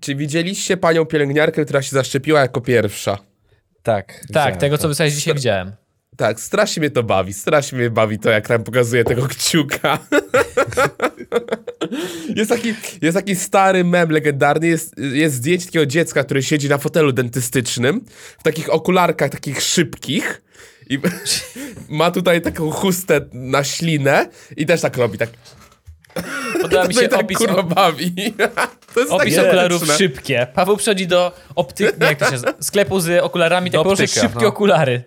czy widzieliście panią pielęgniarkę, która się zaszczepiła jako pierwsza? Tak. Tak, tego to. co wysłałeś dzisiaj widziałem. Tak, strasznie mnie to bawi, strasznie mnie bawi to, jak tam pokazuje tego kciuka. jest, taki, jest taki stary mem legendarny, jest, jest zdjęcie takiego dziecka, które siedzi na fotelu dentystycznym, w takich okularkach takich szybkich i ma tutaj taką chustę na ślinę i też tak robi, tak. Podoba mi się tak opis, kurwa bawi. To jest opis takie okularów szybkie. Paweł przychodzi do optyki, nie, jak to się sklepu z okularami, tak Do położy optyka, szybkie no. okulary.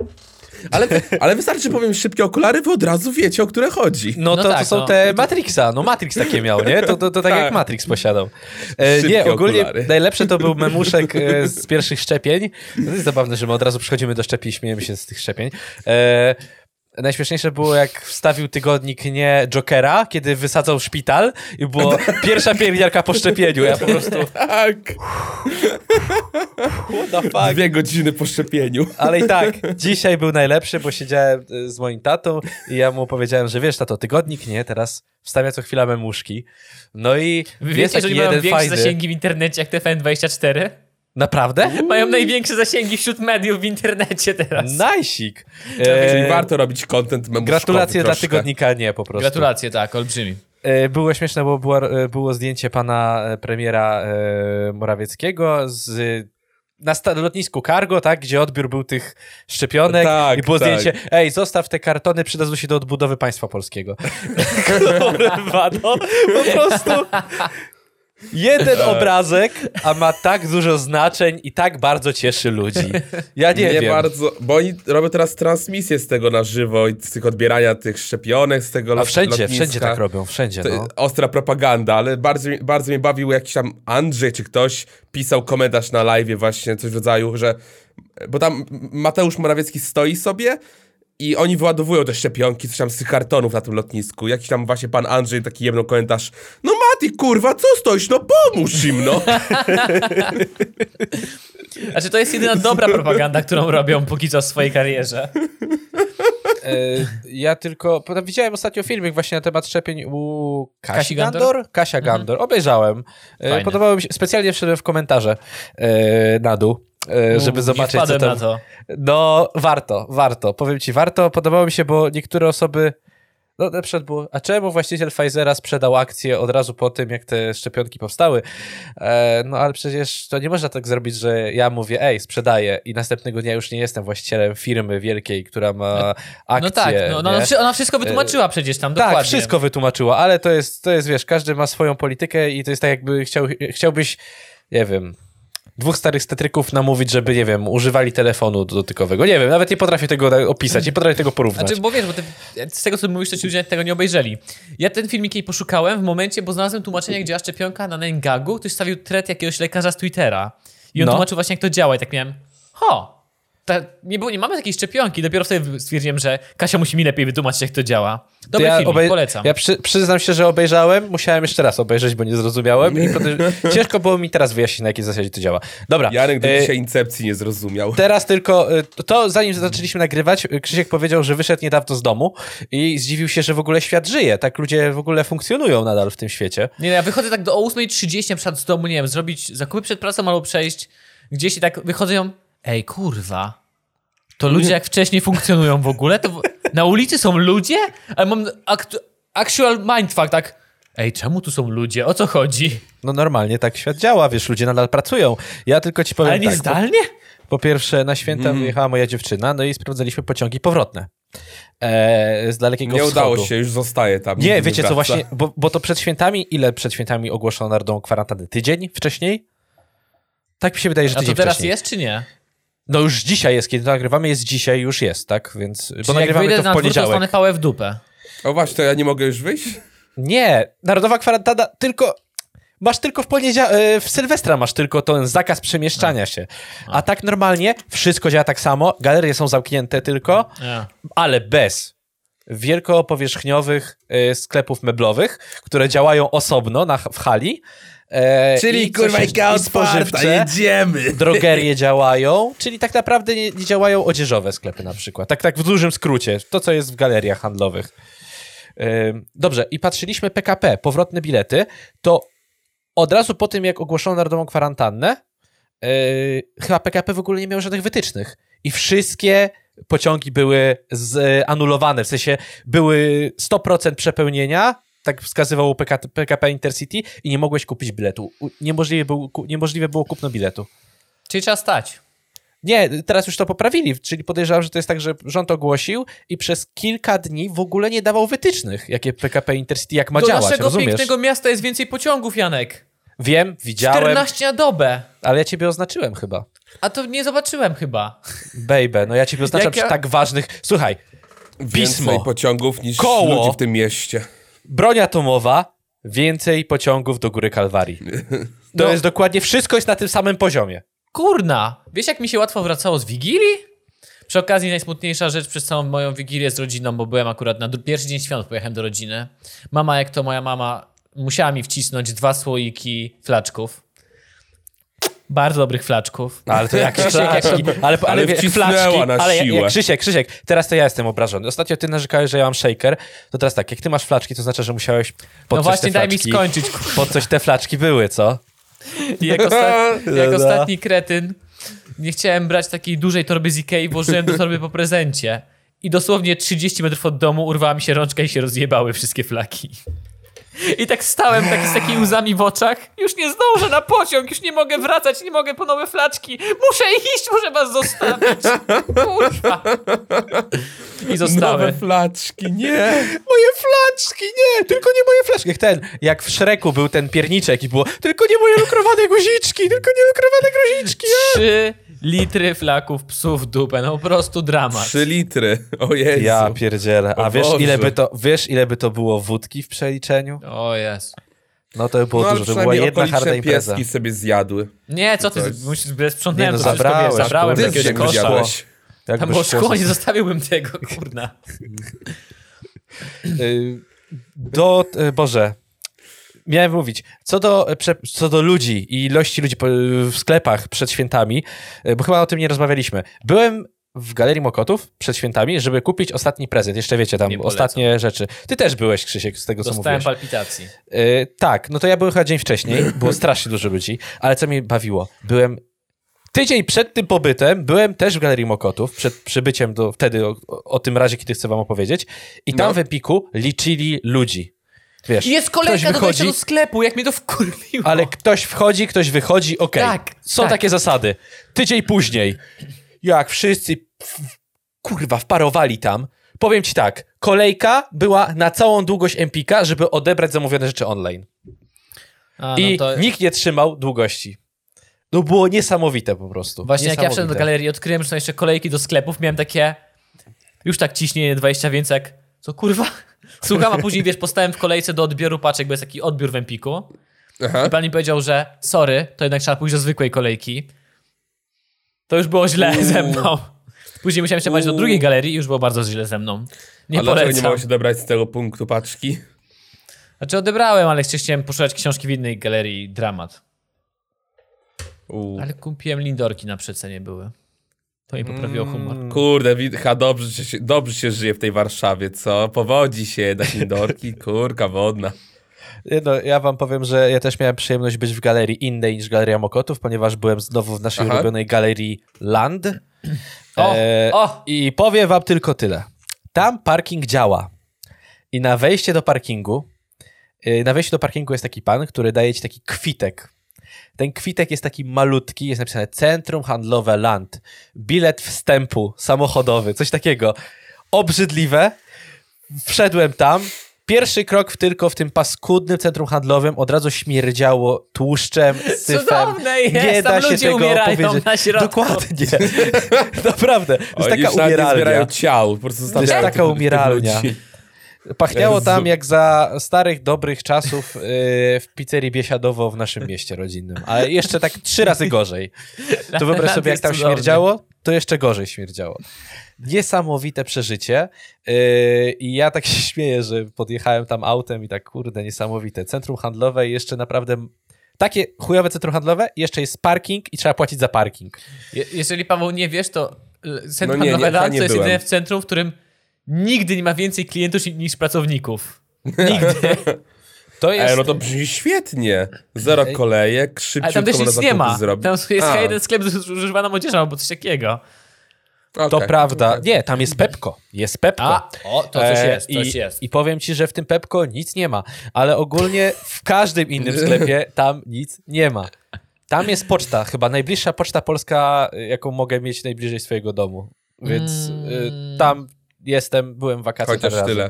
Ale, ale wystarczy, że powiem szybkie okulary, wy od razu wiecie, o które chodzi. No, No to, tak, to są no. te Matrixa. No Matrix takie miał, nie? To, to, to tak, Tak. jak Matrix posiadał. E, nie, ogólnie okulary. najlepszy to był memuszek e, z pierwszych szczepień. To jest zabawne, że my od razu przychodzimy do szczepień i śmiejemy się z tych szczepień. E, Najśmieszniejsze było, jak wstawił tygodnik nie Jokera, kiedy wysadzał szpital i było pierwsza pielęgniarka po szczepieniu. Ja po prostu, Tak. what the fuck? Dwie godziny po szczepieniu. Ale i tak, dzisiaj był najlepszy, bo siedziałem e, z moim tatą i ja mu powiedziałem, że wiesz, tato, tygodnik nie, teraz wstawia co chwila memuszki. No i Wy jest wiecie, że taki mają jeden większe fajny. zasięgi w internecie jak TFN24? Naprawdę? Mają największe zasięgi wśród mediów w internecie teraz. Najsik. Czyli E, warto robić content memuszkowy Gratulacje dla tygodnika nie po prostu. Gratulacje, tak, olbrzymi. E, Było śmieszne, bo było, e, było zdjęcie pana premiera Morawieckiego z na lotnisku cargo, tak, gdzie odbiór był tych szczepionek Tak, i było tak. zdjęcie, ej, zostaw te kartony, przydadzą się do odbudowy państwa polskiego. Kurwa, no, po prostu jeden obrazek, a ma tak dużo znaczeń i tak bardzo cieszy ludzi. Ja nie, Nie wiem. bardzo, bo oni robią teraz transmisję z tego na żywo i z tych odbierania tych szczepionek, z tego A wszędzie, lotniska. wszędzie tak robią, wszędzie, no. Ostra propaganda, ale bardzo, bardzo mnie bawił jakiś tam Andrzej czy ktoś pisał komentarz na live właśnie, coś w rodzaju, że bo tam Mateusz Morawiecki stoi sobie i oni wyładowują te szczepionki, coś tam z tych kartonów na tym lotnisku. Jakiś tam właśnie pan Andrzej taki jedną komentarz, no Mati, kurwa, co stoisz, no pomóż im, no. Znaczy, to jest jedyna dobra propaganda, którą robią póki co w swojej karierze. E, ja tylko widziałem ostatnio filmik właśnie na temat szczepień u Kasi, Kasi Gandor? Gandor? Kasia Gandor. Obejrzałem. E, Fajne. Podobało mi się, specjalnie wszedłem w komentarze e, na dół, żeby U, zobaczyć, co tam... na to. No, warto, warto. Powiem ci, warto. Podobało mi się, bo niektóre osoby... No, na przykład było, a czemu właściciel Pfizera sprzedał akcję od razu po tym, jak te szczepionki powstały? E, no, ale przecież to nie można tak zrobić, że ja mówię, ej, sprzedaję i następnego dnia już nie jestem właścicielem firmy wielkiej, która ma akcję. No tak, no, no, ona wszy- ona wszystko wytłumaczyła przecież tam, dokładnie. Tak, wszystko wytłumaczyła, ale to jest, to jest, wiesz, każdy ma swoją politykę i to jest tak jakby chciał, chciałbyś, nie wiem, dwóch starych stetryków namówić, żeby, nie wiem, używali telefonu dotykowego. Nie wiem, nawet nie potrafię tego opisać, nie potrafię tego porównać. Znaczy, bo wiesz, bo ty, z tego co mówisz, to ci ludzie tego nie obejrzeli. Ja ten filmik jej poszukałem w momencie, bo znalazłem tłumaczenie, gdzie działa szczepionka na Nengagu. Ktoś stawił thread jakiegoś lekarza z Twittera. I on No. tłumaczył właśnie, jak to działa. I tak miałem, ho, ta, nie, było, nie mamy takiej szczepionki. Dopiero wtedy stwierdziłem, że Kasia musi mi lepiej wytłumaczyć, jak to działa. To Dobry ja obej- polecam. Ja przy, przyznam się, że obejrzałem, musiałem jeszcze raz obejrzeć, bo nie zrozumiałem i potem, ciężko było mi teraz wyjaśnić, na jakiej zasadzie to działa. Dobra, Jarek do e, dzisiaj incepcji nie zrozumiał. Teraz tylko, y, to zanim zaczęliśmy nagrywać, y, Krzysiek powiedział, że wyszedł niedawno z domu i zdziwił się, że w ogóle świat żyje. Tak ludzie w ogóle funkcjonują nadal w tym świecie. Nie, no ja wychodzę tak do o 8.30 na przykład z domu, nie wiem, zrobić zakupy przed pracą albo przejść gdzieś i tak wychodzę ją, ej kurwa, to ludzie jak wcześniej funkcjonują w ogóle? To w... Na ulicy są ludzie? Ale mam actu... actual mindfuck, tak, ej, czemu tu są ludzie? O co chodzi? No normalnie tak świat działa, wiesz, ludzie nadal pracują. Ja tylko ci powiem Ale nie tak, zdalnie? Po, po pierwsze, na święta wyjechała moja dziewczyna, no i sprawdzaliśmy pociągi powrotne. E, z dalekiego Nie wschodu. udało się, już zostaje tam. Nie, wiecie co, wraca. właśnie, bo, bo to przed świętami, ile przed świętami ogłoszono narodową kwarantannę? Tydzień wcześniej? Tak mi się wydaje, że A tydzień to teraz wcześniej. jest czy nie? No już dzisiaj jest, kiedy to nagrywamy, jest dzisiaj, już jest, tak? Więc, bo Czyli jak nagrywamy wyjdę to w na poniedziałek. zostanę pałę w dupę. O właśnie, to ja nie mogę już wyjść? Nie, narodowa kwarantanna tylko... Masz tylko w poniedziałek, w Sylwestra masz tylko ten zakaz przemieszczania się. A tak normalnie wszystko działa tak samo, galerie są zamknięte tylko, ale bez wielkopowierzchniowych e, sklepów meblowych, które działają osobno na, w hali. E, Czyli i kurwa Ikea spożywcze. jedziemy! drogerie działają, czyli tak naprawdę nie, nie działają odzieżowe sklepy na przykład. Tak, tak w dużym skrócie, to co jest w galeriach handlowych. Ym, Dobrze, i patrzyliśmy PKP, powrotne bilety, to od razu po tym, jak ogłoszono narodową kwarantannę, yy, chyba PKP w ogóle nie miało żadnych wytycznych. I wszystkie pociągi były zanulowane, w sensie były 100% przepełnienia, tak wskazywało PKP, PKP Intercity i nie mogłeś kupić biletu. Niemożliwe, był, niemożliwe było kupno biletu. Czyli trzeba stać. Nie, teraz już to poprawili, czyli podejrzewam, że to jest tak, że rząd ogłosił i przez kilka dni w ogóle nie dawał wytycznych, jakie PKP Intercity, jak ma Do działać, naszego rozumiesz? pięknego miasta jest więcej pociągów, Janek. Wiem, widziałem, 14 na dobę. ale ja ciebie oznaczyłem chyba. A to nie zobaczyłem chyba. Baby, no ja ciebie oznaczam Jak przy ja- tak ważnych... Słuchaj, Więcej Pismo. pociągów niż Koło. ludzi w tym mieście. broń atomowa, więcej pociągów do Góry Kalwarii. To No. jest dokładnie, wszystko jest na tym samym poziomie. Kurna, wiesz jak mi się łatwo wracało z Wigilii? Przy okazji najsmutniejsza rzecz przez całą moją Wigilię z rodziną, bo byłem akurat na pierwszy dzień świąt, pojechałem do rodziny. Mama, jak to moja mama, musiała mi wcisnąć dwa słoiki flaczków. Bardzo dobrych flaczków. No, ale to jak Krzysiek, jak, ale, ale, Ale wcisnęła flaczki, na ale jak, siłę. jak Krzysiek, Krzysiek, teraz to ja jestem obrażony. Ostatnio ty narzekałeś, że ja mam shaker, to teraz tak, jak ty masz flaczki, to znaczy, że musiałeś pod No właśnie, te daj mi flaczki, skończyć. kur- pod coś te flaczki były, co? I jak, osta- jak ostatni kretyn nie chciałem brać takiej dużej torby z Ikei, włożyłem do torby po prezencie. I dosłownie 30 metrów od domu urwała mi się rączka i się rozjebały wszystkie flaki. I tak stałem taki z takimi łzami w oczach. Już nie zdążę na pociąg, już nie mogę wracać, nie mogę po nowe flaczki. Muszę iść, muszę was zostawić. Kurwa. I Nowe zostałem. flaczki, nie. Moje flaczki, nie, tylko nie moje flaczki. Jak ten, jak w Szreku był ten pierniczek i było, tylko nie moje lukrowane guziczki, tylko nie lukrowane guziczki. Trzy litry flaków psów w dupę. No po prostu dramat. Trzy litry. O Jezu. Ja pierdzielę. A wiesz ile, by to, wiesz, ile by to było wódki w przeliczeniu? O jest. No to by było No dużo, to była jedna harda impreza. pieski sobie zjadły. Nie, co ty, musisz, bez sprzątnąłem no, to wszystko, zabrałeś, wiesz, zabrałem do Ty jakiegoś kosza. zjadłeś. Jakby Tam było szkło, nie zostawiłbym tego, kurna. Y, Do, y, Boże, miałem mówić, co do, e, co do ludzi i ilości ludzi w sklepach przed świętami, y, bo chyba o tym nie rozmawialiśmy. Byłem w Galerii Mokotów przed świętami, żeby kupić ostatni prezent. Jeszcze wiecie, tam ostatnie rzeczy. Ty też byłeś, Krzysiek, z tego co Dostałem mówiłeś. palpitacji. Y, tak, no to ja byłem chyba dzień wcześniej, było strasznie dużo ludzi, ale co mnie bawiło, byłem tydzień przed tym pobytem, byłem też w Galerii Mokotów, przed przybyciem do, wtedy o, o, o tym razie, kiedy chcę wam opowiedzieć i tam No. w Epiku liczyli ludzi. Wiesz, Jest ktoś kolejka do wejścia wychodzi, do sklepu, jak mnie to wkurwiło. ale ktoś wchodzi, ktoś wychodzi, okej. Tak, Są tak. takie zasady. Tydzień później, jak wszyscy w- kurwa wparowali tam, powiem ci tak, kolejka była na całą długość Empika, żeby odebrać zamówione rzeczy online. A, no I to... nikt nie trzymał długości. To było niesamowite po prostu. Właśnie jak ja wszedłem do galerii, odkryłem, że są jeszcze kolejki do sklepów, miałem takie... Już tak ciśnienie 20, więc jak... Co kurwa? Słucham, a później, wiesz, postałem w kolejce do odbioru paczek, bo jest taki odbiór w Empiku. Aha. I pan mi powiedział, że sorry, to jednak trzeba pójść do zwykłej kolejki. To już było źle Uuu. ze mną. Później musiałem się paść do Uuu. drugiej galerii i już było bardzo źle ze mną. Nie A dlaczego nie polecam. mogło się dobrać z tego punktu paczki? Znaczy odebrałem, ale chciałem poszukać książki w innej galerii. Dramat. U. Ale kupiłem lindorki na przecenie były. To mi poprawiło humor. Kurde, Witcha, dobrze się, dobrze się żyje w tej Warszawie, co? Powodzi się jednak Indorki, kurka wodna. No, ja wam powiem, że ja też miałem przyjemność być w galerii innej niż Galeria Mokotów, ponieważ byłem znowu w naszej Aha. ulubionej galerii Land. O, E, o! I powiem wam tylko tyle. Tam parking działa. I na wejście do parkingu, y, na wejściu do parkingu jest taki pan, który daje ci taki kwitek. Ten kwitek jest taki malutki, jest napisane Centrum Handlowe Land. Bilet wstępu samochodowy, coś takiego. Obrzydliwe. Wszedłem tam. Pierwszy krok w, tylko w tym paskudnym centrum handlowym od razu śmierdziało tłuszczem, syfem. Cudowne jest, Nie tam da się ludzie tego umierają powiedzieć. na środku. Dokładnie. Naprawdę. To jest Oni taka już nawet nie zbierają umieralnia. ciał, po prostu To jest taka umieralnia. ludzi. Pachniało tam jak za starych, dobrych czasów yy, w pizzerii Biesiadowo w naszym mieście rodzinnym. Ale jeszcze tak trzy razy gorzej. To wyobraź sobie, jak tam śmierdziało, to jeszcze gorzej śmierdziało. Niesamowite przeżycie. Yy, I ja tak się śmieję, że podjechałem tam autem i tak, kurde, niesamowite. Centrum handlowe i jeszcze naprawdę... Takie chujowe centrum handlowe, jeszcze jest parking i trzeba płacić za parking. Je- Jeżeli Paweł nie wiesz, to Centrum No nie, Handlowe nie, to jest jedyne w centrum, w którym nigdy nie ma więcej klientów ni- niż pracowników. Nigdy. To jest... Ej, no to brzmi świetnie. Zero kolejek, Ale szybciutko tam też nic nie ma. zrobić. Tam jest A, jeden sklep z używaną młodzieżą albo coś takiego. To okej. prawda. Nie, tam jest Pepko. Jest Pepko. A, o, to coś E, jest, coś i, jest. I powiem ci, że w tym Pepko nic nie ma, ale ogólnie w każdym innym sklepie tam nic nie ma. Tam jest poczta, chyba najbliższa poczta polska, y, jaką mogę mieć najbliżej swojego domu. Więc y, tam jestem, byłem w wakacjach Chociaż tyle.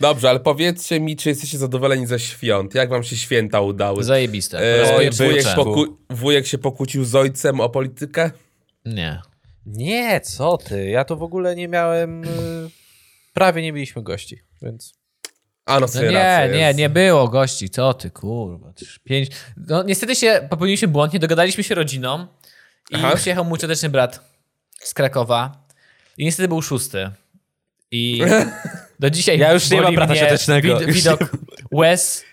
Dobrze, ale powiedzcie mi, czy jesteście zadowoleni ze świąt? Jak wam się święta udały? Zajebiste. E, wujek, poku- wujek się pokłócił z ojcem o politykę? Nie. Nie, co ty, ja to w ogóle nie miałem, y, prawie nie mieliśmy gości, więc... A no, No nie, nie, jest. nie było gości. Co ty, kurwa. Pięć... No niestety się popełniliśmy błąd, nie dogadaliśmy się rodziną i Aha. przyjechał mój cioteczny brat z Krakowa i niestety był szósty. I do dzisiaj Ja już nie mam brata mnie ciotecznego. Wid widok łez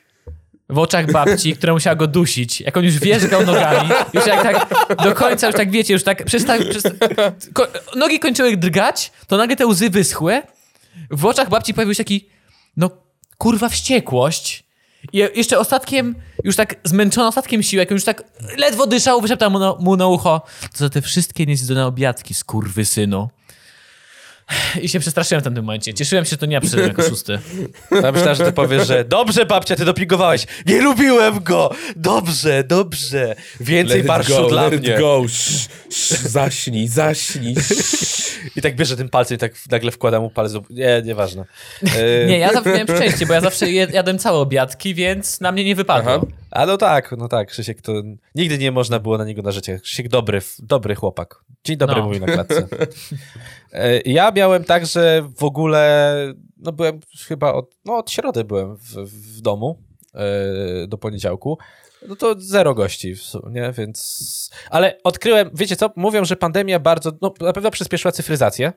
w oczach babci, która musiała go dusić. Jak on już wierzgał nogami, już jak tak do końca, już tak wiecie, już tak przestał, przesta... ko nogi kończyły drgać, to nagle te łzy wyschły. W oczach babci pojawił się taki, no kurwa wściekłość. I jeszcze ostatkiem, już tak zmęczony ostatkiem siły, jak on już tak ledwo dyszał, wyszeptał mu na, mu na ucho, to za te wszystkie niezjedzone obiadki, skurwysynu. I się przestraszyłem w tamtym momencie. Cieszyłem się, że to nie ja przyszedłem jako szósty. Ja myślałem, że ty powiesz, że dobrze babcia, ty dopingowałeś. Nie lubiłem go. Dobrze, dobrze. Więcej Let go, dla let it mnie. go. Sz, sz, zaśnij, zaśnij. sz. I tak bierze tym palcem i tak nagle wkłada mu palec. Nie, nieważne. E, Nie, ja zawsze miałem szczęście, bo ja zawsze jadłem całe obiadki, więc na mnie nie wypadło. Aha. A no tak, no tak, Krzysiek to... Nigdy nie można było na niego narzeczać. Krzysiek dobry, dobry chłopak. Dzień dobry No. mówi na klatce. E, Ja miałem tak, że w ogóle, no byłem chyba od, no od środy byłem w, w domu e, do poniedziałku. No to zero gości w sumie, więc... Ale odkryłem, wiecie co, mówią, że pandemia bardzo, no na pewno przyspieszyła cyfryzację,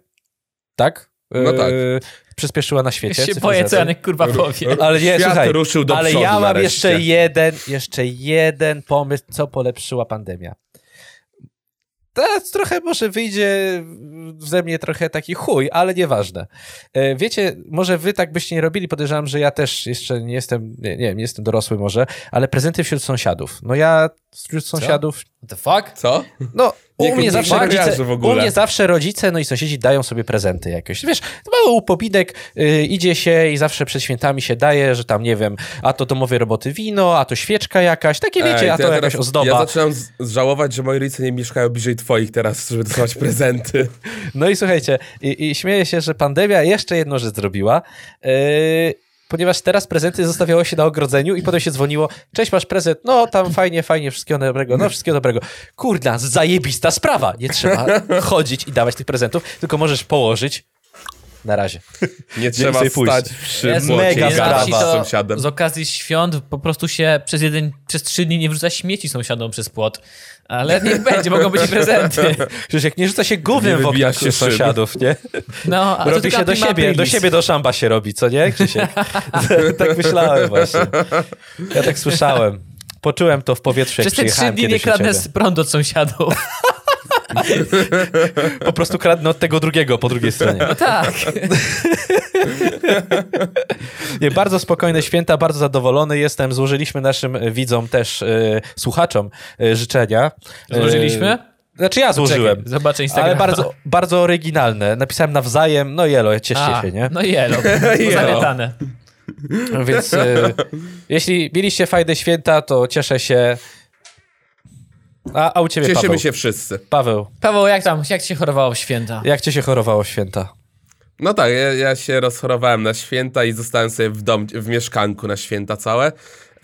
tak? No tak. E, Przyspieszyła na Ja świecie się boję, co. Janek kurwa powie. Ale nie, Świat słuchaj, ruszył do ale przodu ja mam nareszcie. jeszcze jeden, jeszcze jeden pomysł, co polepszyła pandemia. Teraz trochę może wyjdzie ze mnie trochę taki chuj, ale nieważne. E, Wiecie, może wy tak byście nie robili, podejrzewam, że ja też jeszcze nie jestem, nie, nie wiem, nie jestem dorosły może, ale prezenty wśród sąsiadów. No ja wśród sąsiadów, What the fuck? Co? no u Nie, mnie nie zawsze rodzice, u mnie zawsze rodzice, no i sąsiedzi dają sobie prezenty jakieś. Wiesz, mały upominek, y, idzie się i zawsze przed świętami się daje, że tam, nie wiem, a to domowej roboty wino, a to świeczka jakaś, takie wiecie, Ej, a to ja jakaś teraz- ozdoba. Ja zaczynam z- żałować, że moi rodzice nie mieszkają bliżej twoich teraz, żeby dostawać prezenty. No i słuchajcie, i, i śmieję się, że pandemia jeszcze jedną rzecz zrobiła, yy, ponieważ teraz prezenty zostawiało się na ogrodzeniu i potem się dzwoniło, cześć, masz prezent, no tam fajnie, fajnie, wszystkiego dobrego, no wszystkiego dobrego. Kurna, zajebista sprawa, nie trzeba chodzić i dawać tych prezentów, tylko możesz położyć na razie. Nie trzeba stać przy Jest mega i sprawa. sąsiadem. z okazji świąt po prostu się przez jeden, przez trzy dni nie wrzuca śmieci sąsiadom przez płot. Ale niech będzie, mogą być i prezenty. Przecież jak nie rzuca się Nie w okna się sąsiadów, nie? No, a Robi się do siebie, do siebie do szamba się robi, co nie, Krzysiek? tak myślałem właśnie. Ja tak słyszałem. Poczułem to w powietrzu, jak Przez te trzy dni nie kradnę prąd od sąsiadów. Po prostu kradnę od tego drugiego po drugiej stronie. No tak. Nie, bardzo spokojne święta, bardzo zadowolony jestem. Złożyliśmy naszym widzom też, e, słuchaczom e, życzenia. E, Złożyliśmy? Znaczy ja złożyłem. Czekaj, zobaczę Instagram. Ale bardzo, bardzo oryginalne. Napisałem nawzajem, no jelo, cieszcie A, się, nie? No jelo. Zamiatane. Więc e, jeśli mieliście fajne święta, to cieszę się. A, a u ciebie, Cieszymy Paweł. się wszyscy. Paweł, Paweł, jak tam, jak ci się chorowało w święta? jak ci się chorowało w święta? No tak, ja, ja się rozchorowałem na święta i zostałem sobie w, dom, w mieszkanku na święta całe.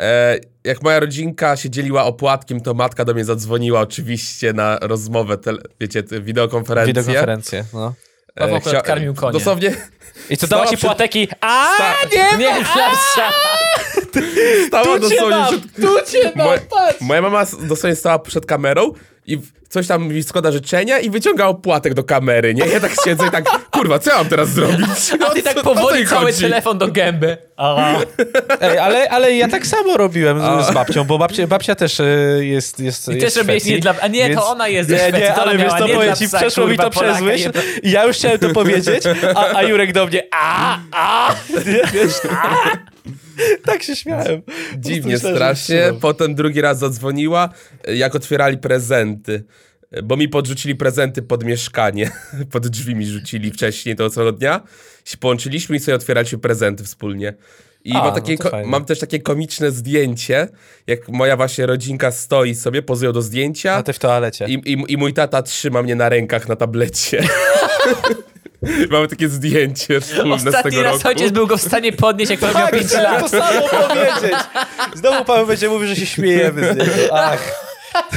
E, jak moja rodzinka się dzieliła opłatkiem, to matka do mnie zadzwoniła oczywiście na rozmowę, tele, wiecie, t- wideokonferencję. Wideokonferencję, no. E, Paweł akurat karmił konie. Dosłownie I co, dała ci przed- płateki? A, sta, Nie, lepsza! stała Tu cię dosłownie mam, przed, tu cię mam, Moja- patrz! Moja mama dosłownie stała przed kamerą i coś tam mi składa życzenia i wyciągała płatek do kamery, nie? Ja tak siedzę i tak, kurwa, co ja mam teraz zrobić? A ty tak co- powoli cały chodzi? telefon do gęby. Ej, ale, ale ja tak samo robiłem z, z babcią, bo babcia, babcia też e, jest, jest I jest też robiłeś nie dla... A nie, więc- to ona jest Nie, nie, ale wiesz co, powiem ci, przeszło mi to przez myśl jedno. i ja już chciałem to powiedzieć, a, a Jurek do mnie a, a, nie, wiesz, a. Tak się śmiałem. Dziwnie strasznie. Potem drugi raz zadzwoniła, jak otwierali prezenty. Bo mi podrzucili prezenty pod mieszkanie. Pod drzwi mi rzucili wcześniej tego samego dnia. Się połączyliśmy i sobie otwieraliśmy prezenty wspólnie. I A, mam, no takie, fajnie. mam też takie komiczne zdjęcie, jak moja właśnie rodzinka stoi sobie, pozują do zdjęcia A ty w toalecie. i, i, i mój tata trzyma mnie na rękach na tablecie. Mamy takie zdjęcie wspólne z Ostatni tego raz roku. ojciec był go w stanie podnieść, jak miał 5 chciałem lat. to samo powiedzieć. Znowu Paweł będzie mówił, że się śmiejemy z niego. Ach.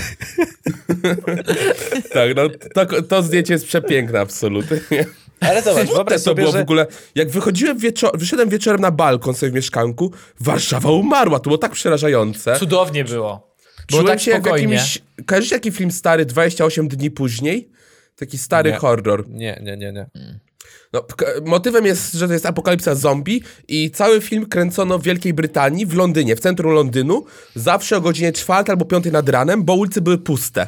Tak, no to, to zdjęcie jest przepiękne absolutnie. Ale zobacz, wyobraź to sobie, było w że... ogóle, jak wychodziłem wieczor- wyszedłem wieczorem na balkon sobie w mieszkanku, Warszawa umarła, to było tak przerażające. Cudownie było. Było Czułem tak się jak w spokojnie. jakimś, kojarzycie taki film stary, 28 dni później? Taki stary Nie. horror. Nie, nie, nie, nie. No, motywem jest, że to jest apokalipsa zombie i cały film kręcono w Wielkiej Brytanii, w Londynie, w centrum Londynu, zawsze o godzinie 4 albo 5 nad ranem, bo ulice były puste.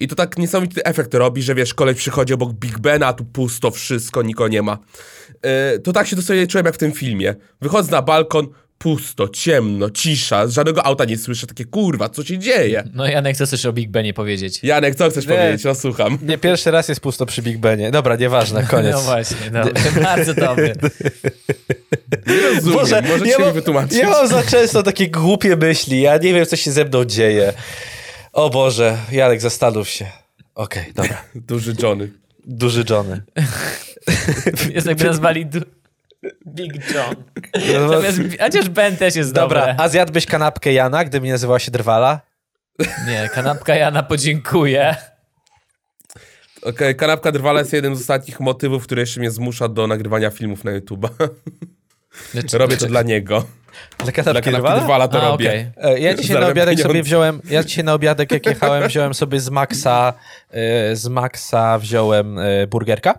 I to tak niesamowity efekt robi, że wiesz, koleś przychodzi obok Big Bena, a tu pusto, wszystko, nikogo nie ma. Yy, to tak się dosłownie czułem jak w tym filmie. Wychodzę na balkon, pusto, ciemno, cisza, żadnego auta nie słyszę, takie kurwa, co się dzieje? No Janek, co chcesz o Big Benie powiedzieć? Janek, co chcesz Nie. powiedzieć? No słucham. Nie, pierwszy raz jest pusto przy Big Benie. Dobra, nieważne, koniec. No właśnie, dobrze, bardzo dobry. Nie rozumiem, Boże, możecie ja mi mam, wytłumaczyć. ja mam za często takie głupie myśli. Ja nie wiem, co się ze mną dzieje. O Boże, Janek, zastanów się. Okej, dobra. Duży Johnny. Duży Johnny. Jest jakby nazwali du- Big John. No, Zamiast, chociaż Ben też jest dobra, dobre. a zjadłbyś kanapkę Jana, gdyby nie nazywała się Drwala? Nie, kanapka Jana podziękuję. Okej, kanapka drwala jest jednym z ostatnich motywów, który jeszcze mnie zmusza do nagrywania filmów na YouTube. Znaczy, robię to dla niego. Dla Dla kanapki kanapki Drwala? drwala to A, robię. okej. E, Ja dzisiaj na Zarabiam obiadek sobie pieniądze. wziąłem, ja dzisiaj na obiadek jak jechałem, wziąłem sobie z Maxa, e, z Maxa wziąłem e, burgerka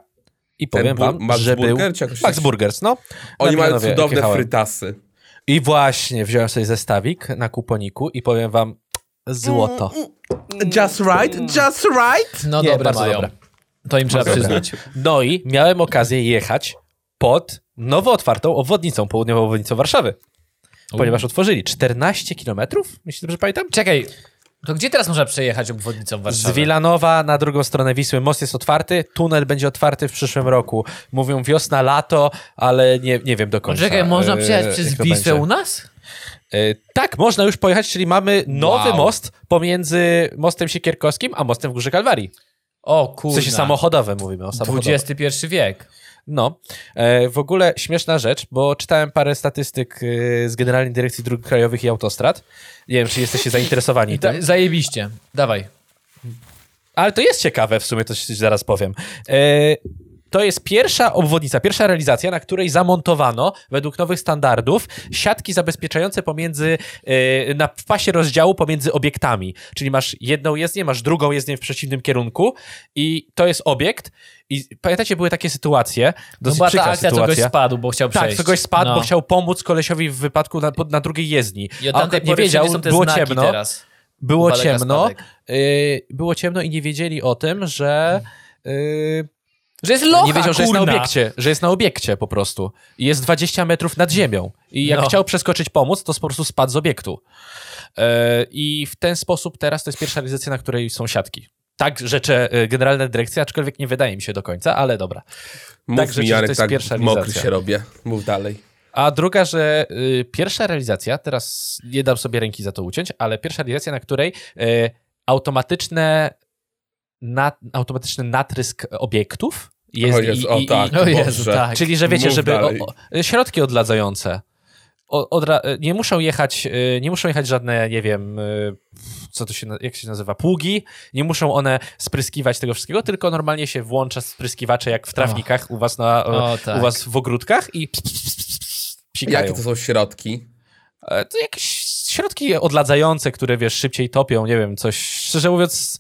i powiem wam, Max że był... Burger Max? Burgers, no. Oni mają cudowne jechałem. frytasy. I właśnie wziąłem sobie zestawik na kuponiku i powiem wam, złoto. Just right, just right. No Nie, dobre mają. dobre. To im trzeba przyznać. No i miałem okazję jechać pod nowo otwartą obwodnicą, południową obwodnicą Warszawy. Ponieważ otworzyli 14 kilometrów, jeśli dobrze pamiętam? Czekaj, to gdzie teraz można przejechać obwodnicą Warszawy? Z Wilanowa na drugą stronę Wisły most jest otwarty, tunel będzie otwarty w przyszłym roku. Mówią wiosna, lato, ale nie, nie wiem do końca. Czekaj, można e, przejechać przez Wisłę u nas? E, tak, można już pojechać, czyli mamy nowy Wow. most pomiędzy mostem Siekierkowskim a mostem w Górze Kalwarii. O W kurwa. sensie samochodowe mówimy o samochodowym. XXI wiek. No, e, w ogóle śmieszna rzecz, bo czytałem parę statystyk e, z Generalnej Dyrekcji Dróg Krajowych i Autostrad. Nie wiem, czy jesteście zainteresowani tym. zajebiście. Dawaj. Ale to jest ciekawe w sumie, to zaraz powiem. To jest pierwsza obwodnica, pierwsza realizacja, na której zamontowano według nowych standardów siatki zabezpieczające pomiędzy, e, na, w pasie rozdziału pomiędzy obiektami. Czyli masz jedną jezdnię, masz drugą jezdnię w przeciwnym kierunku i to jest obiekt. I pamiętacie, były takie sytuacje, To dosyć była ta przykra akcja, co goś sytuacja. spadł, bo chciał Tak, przejść. to goś spadł, No. bo chciał pomóc kolesiowi w wypadku na, na drugiej jezdni. I A on nie wiedział, było ciemno. teraz. Było ciemno. spadek. y, było ciemno i nie wiedzieli o tym, że. y, Że jest locha, nie wiedział, że jest na obiekcie, że jest na obiekcie po prostu. I jest 20 metrów nad ziemią. I jak No. chciał przeskoczyć pomóc, to po prostu spadł z obiektu. E, I w ten sposób teraz to jest pierwsza realizacja, na której są siatki. Tak rzecze e, generalna dyrekcja, aczkolwiek nie wydaje mi się do końca, ale dobra. Mów Tak, mi, rzeczy, że to Jarek, jest tak pierwsza mokry realizacja. się robię. Mów dalej. A druga, że y, pierwsza realizacja, teraz nie dam sobie ręki za to uciąć, ale pierwsza realizacja, na której y, automatyczne, na, automatyczny natrysk obiektów jest O Jezu, i, o i, tak, i, O Jezu, tak. Czyli, że wiecie, Mów żeby o, o, środki odladzające. O, odra, nie muszą jechać, y, nie muszą jechać żadne, nie wiem, y, co to się, jak się nazywa, pługi, nie muszą one spryskiwać tego wszystkiego, tylko normalnie się włącza spryskiwacze jak w trawnikach u was, na, O, tak. u was w ogródkach i ps, ps, ps, ps, ps, psikają. Jakie to są środki? E, To jakieś środki odladzające, które wiesz, szybciej topią, nie wiem, coś, szczerze mówiąc,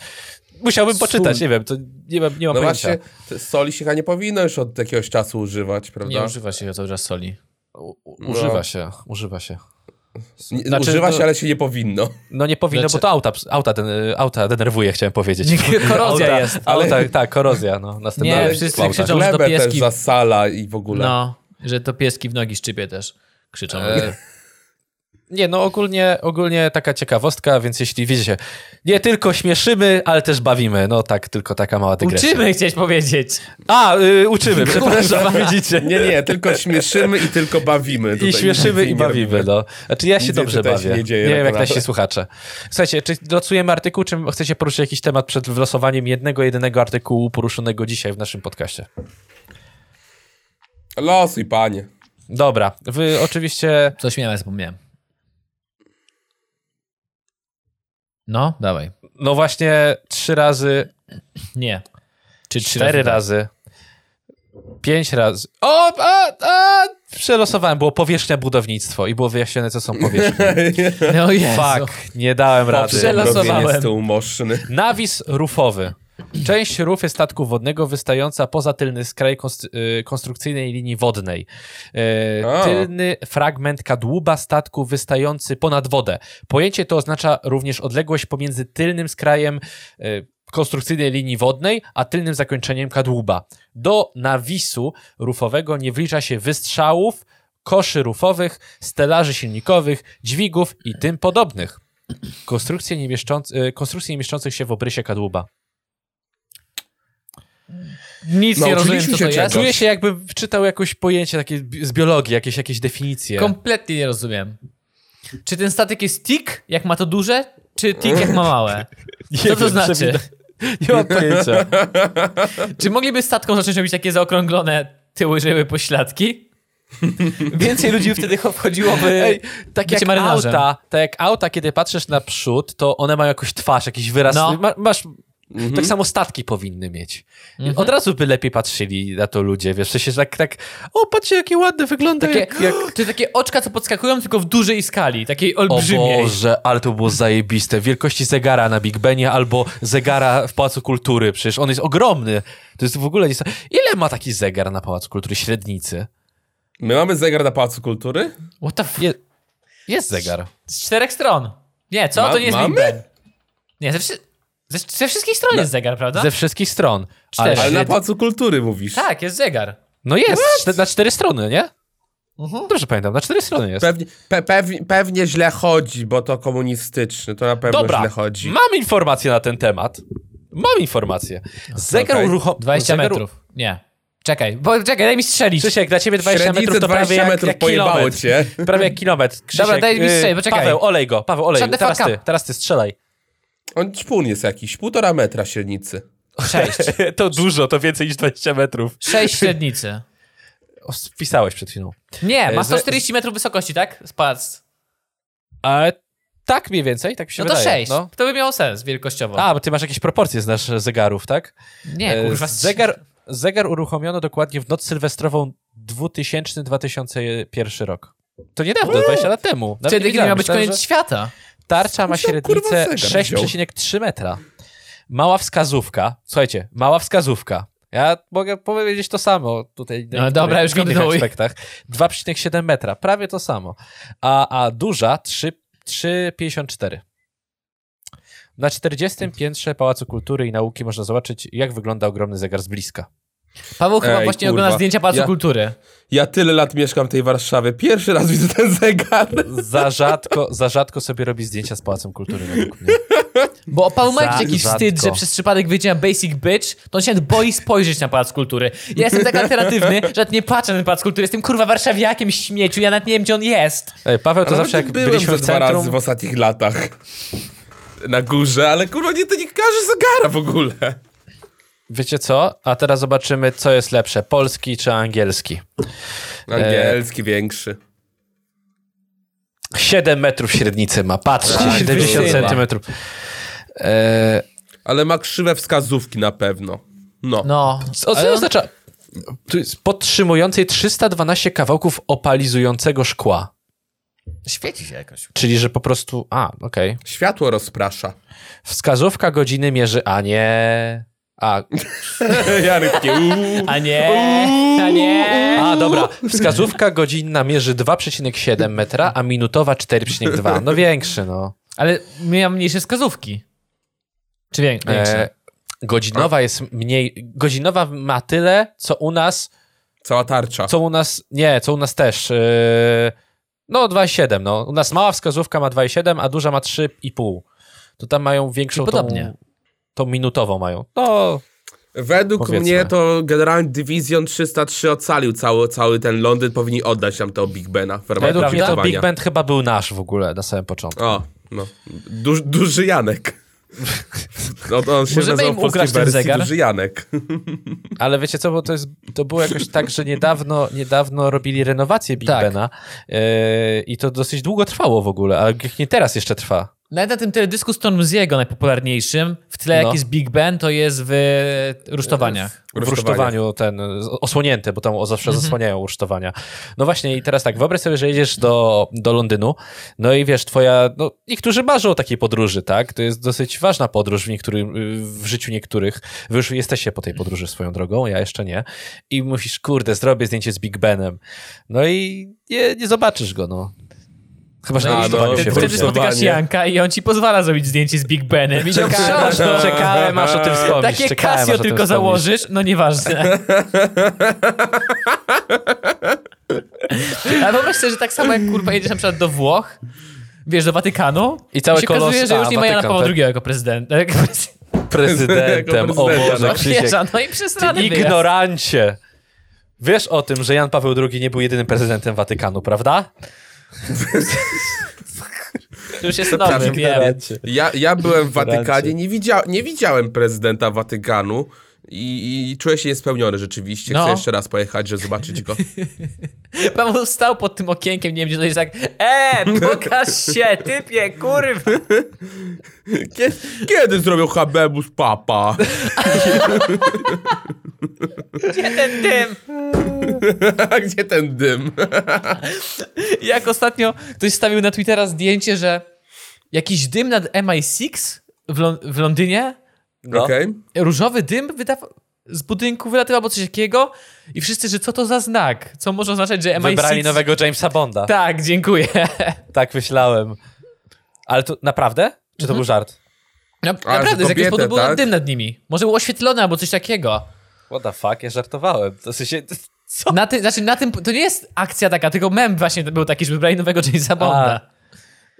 musiałbym Sól. poczytać, nie wiem, to nie mam, nie mam No pojęcia. właśnie, soli się chyba nie powinno już od jakiegoś czasu używać, prawda? Nie używa się cały czas soli. U, u- używa się, używa się. Nie, Znaczy, używa to- się, ale się nie powinno. No nie powinno, Znaczy- bo to auta, auta, den, auta denerwuje, chciałem powiedzieć. Korozja auta, jest. Auta, tak, korozja, no. Następna Nie, wszyscy krzyczą, że to Glebę też pieski- zasala i w ogóle. No, że to pieski w nogi szczypie też krzyczą. E, Nie, no ogólnie, ogólnie taka ciekawostka, więc jeśli widzicie, nie tylko śmieszymy, ale też bawimy. No tak, tylko taka mała dygresja. Uczymy, chciałeś powiedzieć. A, y, uczymy, przepraszam, widzicie. Nie, nie, tylko śmieszymy i tylko bawimy. I Tutaj śmieszymy nic i bawimy, no. Znaczy ja się Nic dobrze się bawię. nie dzieje nie wiem, jak naprawdę. nasi słuchacze. Słuchajcie, czy losujemy artykuł, czy chcecie poruszyć jakiś temat przed wylosowaniem jednego, jedynego artykułu poruszonego dzisiaj w naszym podcaście? Losuj, panie. Dobra, wy oczywiście... Coś miałem, zapomniałem. No, dawaj. No właśnie trzy razy, Nie. Czy trzy cztery razy, pięć razy... O, a, a, przelosowałem, było powierzchnia budownictwo i było wyjaśnione, co są powierzchnie. No Jezu. Fuck, nie dałem rady. Przelosowałem. Jest to umoszny. Nawis rufowy. Część rufy statku wodnego wystająca poza tylny skraj y, konstrukcyjnej linii wodnej. Y, A. Tylny fragment kadłuba statku wystający ponad wodę. Pojęcie to oznacza również odległość pomiędzy tylnym skrajem y, konstrukcyjnej linii wodnej, a tylnym zakończeniem kadłuba. Do nawisu rufowego nie wlicza się wystrzałów, koszy rufowych, stelaży silnikowych, dźwigów i tym podobnych. Konstrukcje nie, mieszcząc, konstrukcji nie mieszczących się w obrysie kadłuba. Nic nie Nauczyliśmy rozumiem, co się to jest. czegoś. Czuję się jakbym czytał jakieś pojęcie takie z biologii, jakieś, jakieś definicje. Kompletnie nie rozumiem. Czy ten statek jest tik, jak ma to duże, czy tik, jak ma małe? Nie Co to wiem, znaczy? Nie mam pojęcia. Czy mogliby statkom zacząć robić takie zaokrąglone tyły, żyły pośladki? Więcej ludzi wtedy wchodziłoby Ej, tak jak marynarzem. auta, tak jak auta, kiedy patrzysz na przód, to one mają jakąś twarz, jakiś wyraz. No. Ma, masz, Tak samo statki powinny mieć. Mhm. Od razu by lepiej patrzyli na to ludzie, wiesz, że tak, tak, o, patrzcie, jakie ładne wygląda, Takie, jak, jak... To takie oczka, co podskakują, tylko w dużej skali, takiej O olbrzymiej. Boże, ale to było zajebiste. Wielkości zegara na Big Benie albo zegara w Pałacu Kultury. Przecież on jest ogromny. To jest w ogóle... nies- Ile ma taki zegar na Pałacu Kultury? Średnicy. My mamy zegar na Pałacu Kultury? What the f... Je, jest zegar. Z czterech stron. Nie, co? Ma- to nie jest mamy? Big Ben. Nie, ze. Ze, ze wszystkich stron jest zegar, prawda? Ze wszystkich stron. Ale, Cztery. Ale na Pałacu Kultury mówisz. Tak, jest zegar. No jest, czte- na cztery strony, nie? Mhm. Dobrze pamiętam, na cztery strony jest. Pewnie, pe, pewnie, pewnie źle chodzi, bo to komunistyczny, to na pewno Dobra, źle chodzi. mam informację na ten temat. Mam informację. Zegar Okej. uruchomiony... 20 metrów. Nie. Czekaj, bo czekaj, daj mi strzelić. Krzysiek, dla ciebie 20 Średnicę metrów to 20 prawie jak, metrów jak pojebało kilometr. cię. Prawie jak kilometr. Krzysiek, Dobra, daj mi y, strzelić, poczekaj. Paweł, olej go, Paweł, olej. Teraz ty, teraz ty, strzelaj. On czpun jest jakiś, półtora metra średnicy. Sześć. to dużo, to więcej niż 20 metrów. Sześć średnicy. O, Wpisałeś przed chwilą. Nie, ma E, ze- 140 metrów wysokości, tak? Spac. Ale tak mniej więcej, tak mi się No to wydaje. sześć. No. To by miało sens wielkościowo. A, bo ty masz jakieś proporcje, znasz zegarów, tak? nie, E, kurwa. Zegar, zegar uruchomiono dokładnie w noc sylwestrową 2000-2001 rok. To niedawno, 20 lat temu. Nawet Wtedy, kiedy wiedziałem. miał być Myślałem, koniec że świata. Tarcza ma kurwa, średnicę zegar wziął. 6,3 metra. Mała wskazówka. Słuchajcie, mała wskazówka. Ja mogę powiedzieć to samo tutaj. No w- dobra, już w innych kontynuuj. aspektach. 2,7 metra, prawie to samo. A, a duża 3 3,54. Na 40. piętrze Pałacu Kultury i Nauki można zobaczyć, jak wygląda ogromny zegar z bliska. Paweł chyba Ej, właśnie kurwa. ogląda zdjęcia Pałacu Ja- Kultury. Ja tyle lat mieszkam w tej Warszawie, pierwszy raz widzę ten zegar. Za rzadko, za rzadko sobie robi zdjęcia z Pałacem Kultury według mnie. Bo Paweł ma jakiś rzadko. wstyd, że przez przypadek wyjdziemy Basic Bitch, to on się nawet boi spojrzeć na Pałac Kultury. Ja jestem tak alternatywny, że nie patrzę na ten Pałac Kultury. Jestem kurwa warszawiakiem śmieciu, ja nawet nie wiem, gdzie on jest. Ej, Paweł to Ale zawsze jak byłem byliśmy w dwa razy centrum... w ostatnich latach. Na górze, ale kurwa nie, to nie każe zegara w ogóle. Wiecie co? A teraz zobaczymy, co jest lepsze, polski czy angielski. Angielski większy. 7 metrów średnicy ma, patrzcie, Tak, 70 wysyła. centymetrów. E, Ale ma krzywe wskazówki na pewno. No. No. co Ale co on- oznacza? Tu jest podtrzymującej 312 kawałków opalizującego szkła. Świeci się jakoś. Czyli, że po prostu... A, okej. Światło rozprasza. Wskazówka godziny mierzy... A nie... A, Janek takie uuu. A nie, a nie. a, dobra. Wskazówka godzinna mierzy 2,7 metra, a minutowa 4,2. No większy, no. Ale miałem mniejsze wskazówki. Czy wię- większe? E, godzinowa jest mniej. Godzinowa ma tyle, co u nas. Cała tarcza. Co u nas. Nie, co u nas też. E, No 2,7, no. U nas mała wskazówka ma 2,7, a duża ma 3,5. To tam mają większą Czyli podobnie. Tą, tą minutową mają. No, Według Powiedzmy. mnie to generalnie Division 303 ocalił cały, cały ten Londyn, powinni oddać nam to Big Bena według mnie to. Big Band chyba był nasz w ogóle na samym początku. O, no. Duż, duży Janek. No to on się Możemy nazywał im ugrać ten zegar? Duży Janek. Ale wiecie co, bo to, jest, to było jakoś tak, że niedawno, niedawno robili renowację Big Tak. Bena yy, i to dosyć długo trwało w ogóle, ale jak nie teraz jeszcze trwa. Nawet na tym teledysku Stormziego najpopularniejszym, w tle No. jak jest Big Ben, to jest w rusztowaniach. W rusztowaniu ten, osłonięte, bo tam zawsze zasłaniają rusztowania. No właśnie i teraz tak, wyobraź sobie, że jedziesz do, do Londynu, no i wiesz, twoja, no niektórzy marzą o takiej podróży, tak? To jest dosyć ważna podróż w niektórym, w życiu niektórych. Wy już jesteście po tej podróży swoją drogą, ja jeszcze nie. I musisz, kurde, zrobię zdjęcie z Big Benem. No i nie, nie zobaczysz go, no. Chyba, że No, no, się Wtedy wróci. spotykasz. Janka i on ci pozwala zrobić zdjęcie z Big Benem. I Czekałem, no. czekałem, aż o tym wspomnisz. Takie czekałem, Casio tylko założysz, no nieważne. Ale wyobraź sobie, że tak samo jak kurwa jedziesz na przykład do Włoch, wiesz, do Watykanu I cały się kolos- okazuje, że już a, nie ma Jana Pawła tak. II jako prezydenta. Prezydentem, o Boże, no. Krzysiek. No i przesrany wyjazd. Ignorancie. Wiesz o tym, że Jan Paweł II nie był jedynym prezydentem Watykanu, prawda? To już jest nowy, wiem. Ja, ja byłem w. Watykanie, nie, widzia, nie widziałem prezydenta Watykanu i, i czuję się niespełniony rzeczywiście. Chcę No. jeszcze raz pojechać, żeby zobaczyć go. Paweł stał pod tym okienkiem, nie wiem, gdzie to jest tak E, pokaż się, typie, kurwa. Kiedy, kiedy zrobił Habemus Papa? Gdzie ten dym? Gdzie ten dym? Jak ostatnio ktoś stawił na Twittera zdjęcie, że jakiś dym nad MI6 w, Lon- w Londynie, No. Okej. różowy dym wydawał z budynku wylatywał albo coś takiego i wszyscy, że co to za znak? Co może oznaczać, że MI6... Wybrali nowego Jamesa Bonda. Tak, dziękuję. Tak myślałem. Ale to naprawdę? Czy to był żart? Na, że naprawdę, z jakiegoś powodu był tak? dym nad nimi. Może był oświetlony albo coś takiego. What the fuck, ja żartowałem. To sensie... Co? Na ty, znaczy, na tym, to nie jest akcja taka, tylko mem właśnie był taki, że wybrali nowego Jamesa Bonda.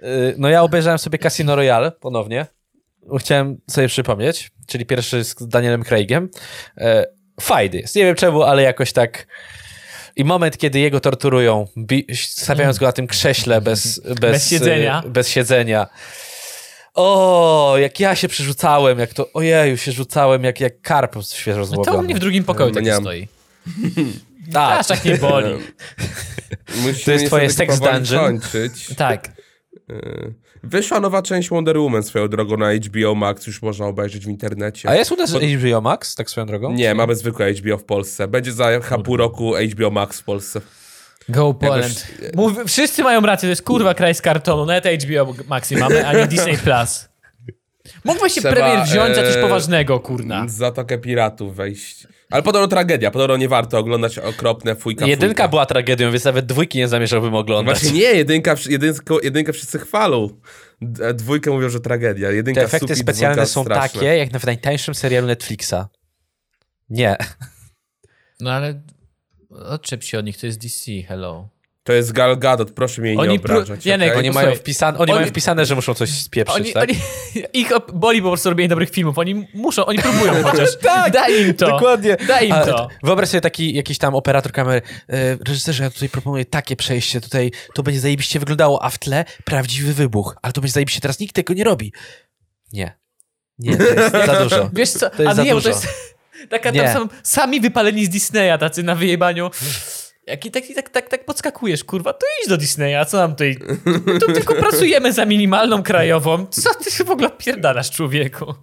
Y, No ja obejrzałem sobie Casino Royale ponownie. Chciałem sobie przypomnieć, czyli pierwszy z Danielem Craigiem. E, Fajny jest. Nie wiem czemu, ale jakoś tak... I moment, kiedy jego torturują, stawiając go na tym krześle bez, bez, Bez siedzenia. y, Bez siedzenia. O, jak ja się przerzucałem, jak to, ojeju, się rzucałem, jak, jak karp świeżo No to złowiony. u mnie w drugim pokoju tak Nie. stoi. Tak, Aż tak nie boli. Musimy To jest twoje sex dungeon? kończyć. Tak. Y, Wyszła nowa część Wonder Woman swoją drogą na HBO Max, już można obejrzeć w internecie. A jest u nas HBO Max, tak swoją drogą? Nie, mamy zwykłe HBO w Polsce. Będzie za chyba pół roku HBO Max w Polsce. Go Poland. Mów, wszyscy mają rację, to jest kurwa kraj z kartonu. Nawet HBO Maxi mamy, a nie Disney Plus. Mógłbyś się Trzeba, premier wziąć za coś e, poważnego, kurna. Z Zatokę Piratów wejść. Ale podobno tragedia, podobno nie warto oglądać okropne fujka Jedynka fujka. była tragedią, więc nawet dwójki nie zamierzałbym oglądać. Właśnie nie, jedynka, jedynkę, jedynkę wszyscy chwalą. Dwójkę mówią, że tragedia. Jedynka Te efekty supi, specjalne są straszne. takie, jak na w najtańszym serialu Netflixa. Nie. No ale odczep się od nich, to jest DC, hello. To jest Gal Gadot, proszę mnie nie Oni pró- obrażać. Janek, okej? Oni mają wpisane, oni, oni- mają wpisane, że muszą coś spieprzyć, Oni, tak? oni, ich boli po prostu robienie dobrych filmów. Oni muszą, oni próbują chociaż. Tak, Daj im to. Dokładnie. Daj im A, to. Wyobraź sobie taki jakiś tam operator kamery. E, reżyserze, ja tutaj proponuję takie przejście. Tutaj to będzie zajebiście wyglądało, a w tle prawdziwy wybuch. Ale to będzie zajebiście. Teraz nikt tego nie robi. Nie. Nie, to jest za dużo. Wiesz co, To jest a za nie, bo to dużo. jest taka Nie. tam są sami wypaleni z Disneya, tacy na wyjebaniu. Jak i tak, i tak, tak, tak podskakujesz, kurwa, to idź do Disneya, co nam tutaj... My tu tylko pracujemy za minimalną krajową. Co ty się w ogóle pierdalasz, człowieku?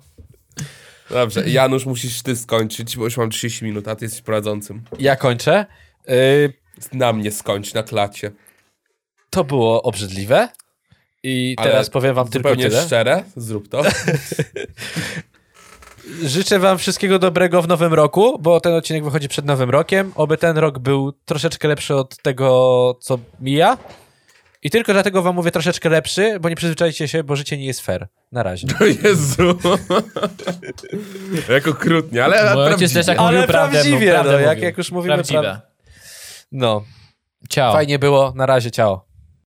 Dobrze, Janusz, musisz ty skończyć, bo już mam 30 minut, a ty jesteś prowadzącym. Ja kończę. E, Na mnie skończ, na klacie. to było obrzydliwe. I Ale teraz powiem wam tylko Zupełnie tyle. szczere, zrób to. Życzę wam wszystkiego dobrego w nowym roku, bo ten odcinek wychodzi przed nowym rokiem. Oby ten rok był troszeczkę lepszy od tego, co mija. I tylko dlatego wam mówię troszeczkę lepszy, bo nie przyzwyczajcie się, bo życie nie jest fair. Na razie. O Jezu. jak okrutnie, ale prawdziwie. też tak Ale prawdę, prawdziwie, prawdę no, jak- jak już mówimy Prawdziwe. prawdę. No, Ciao. fajnie było. Na razie, ciao.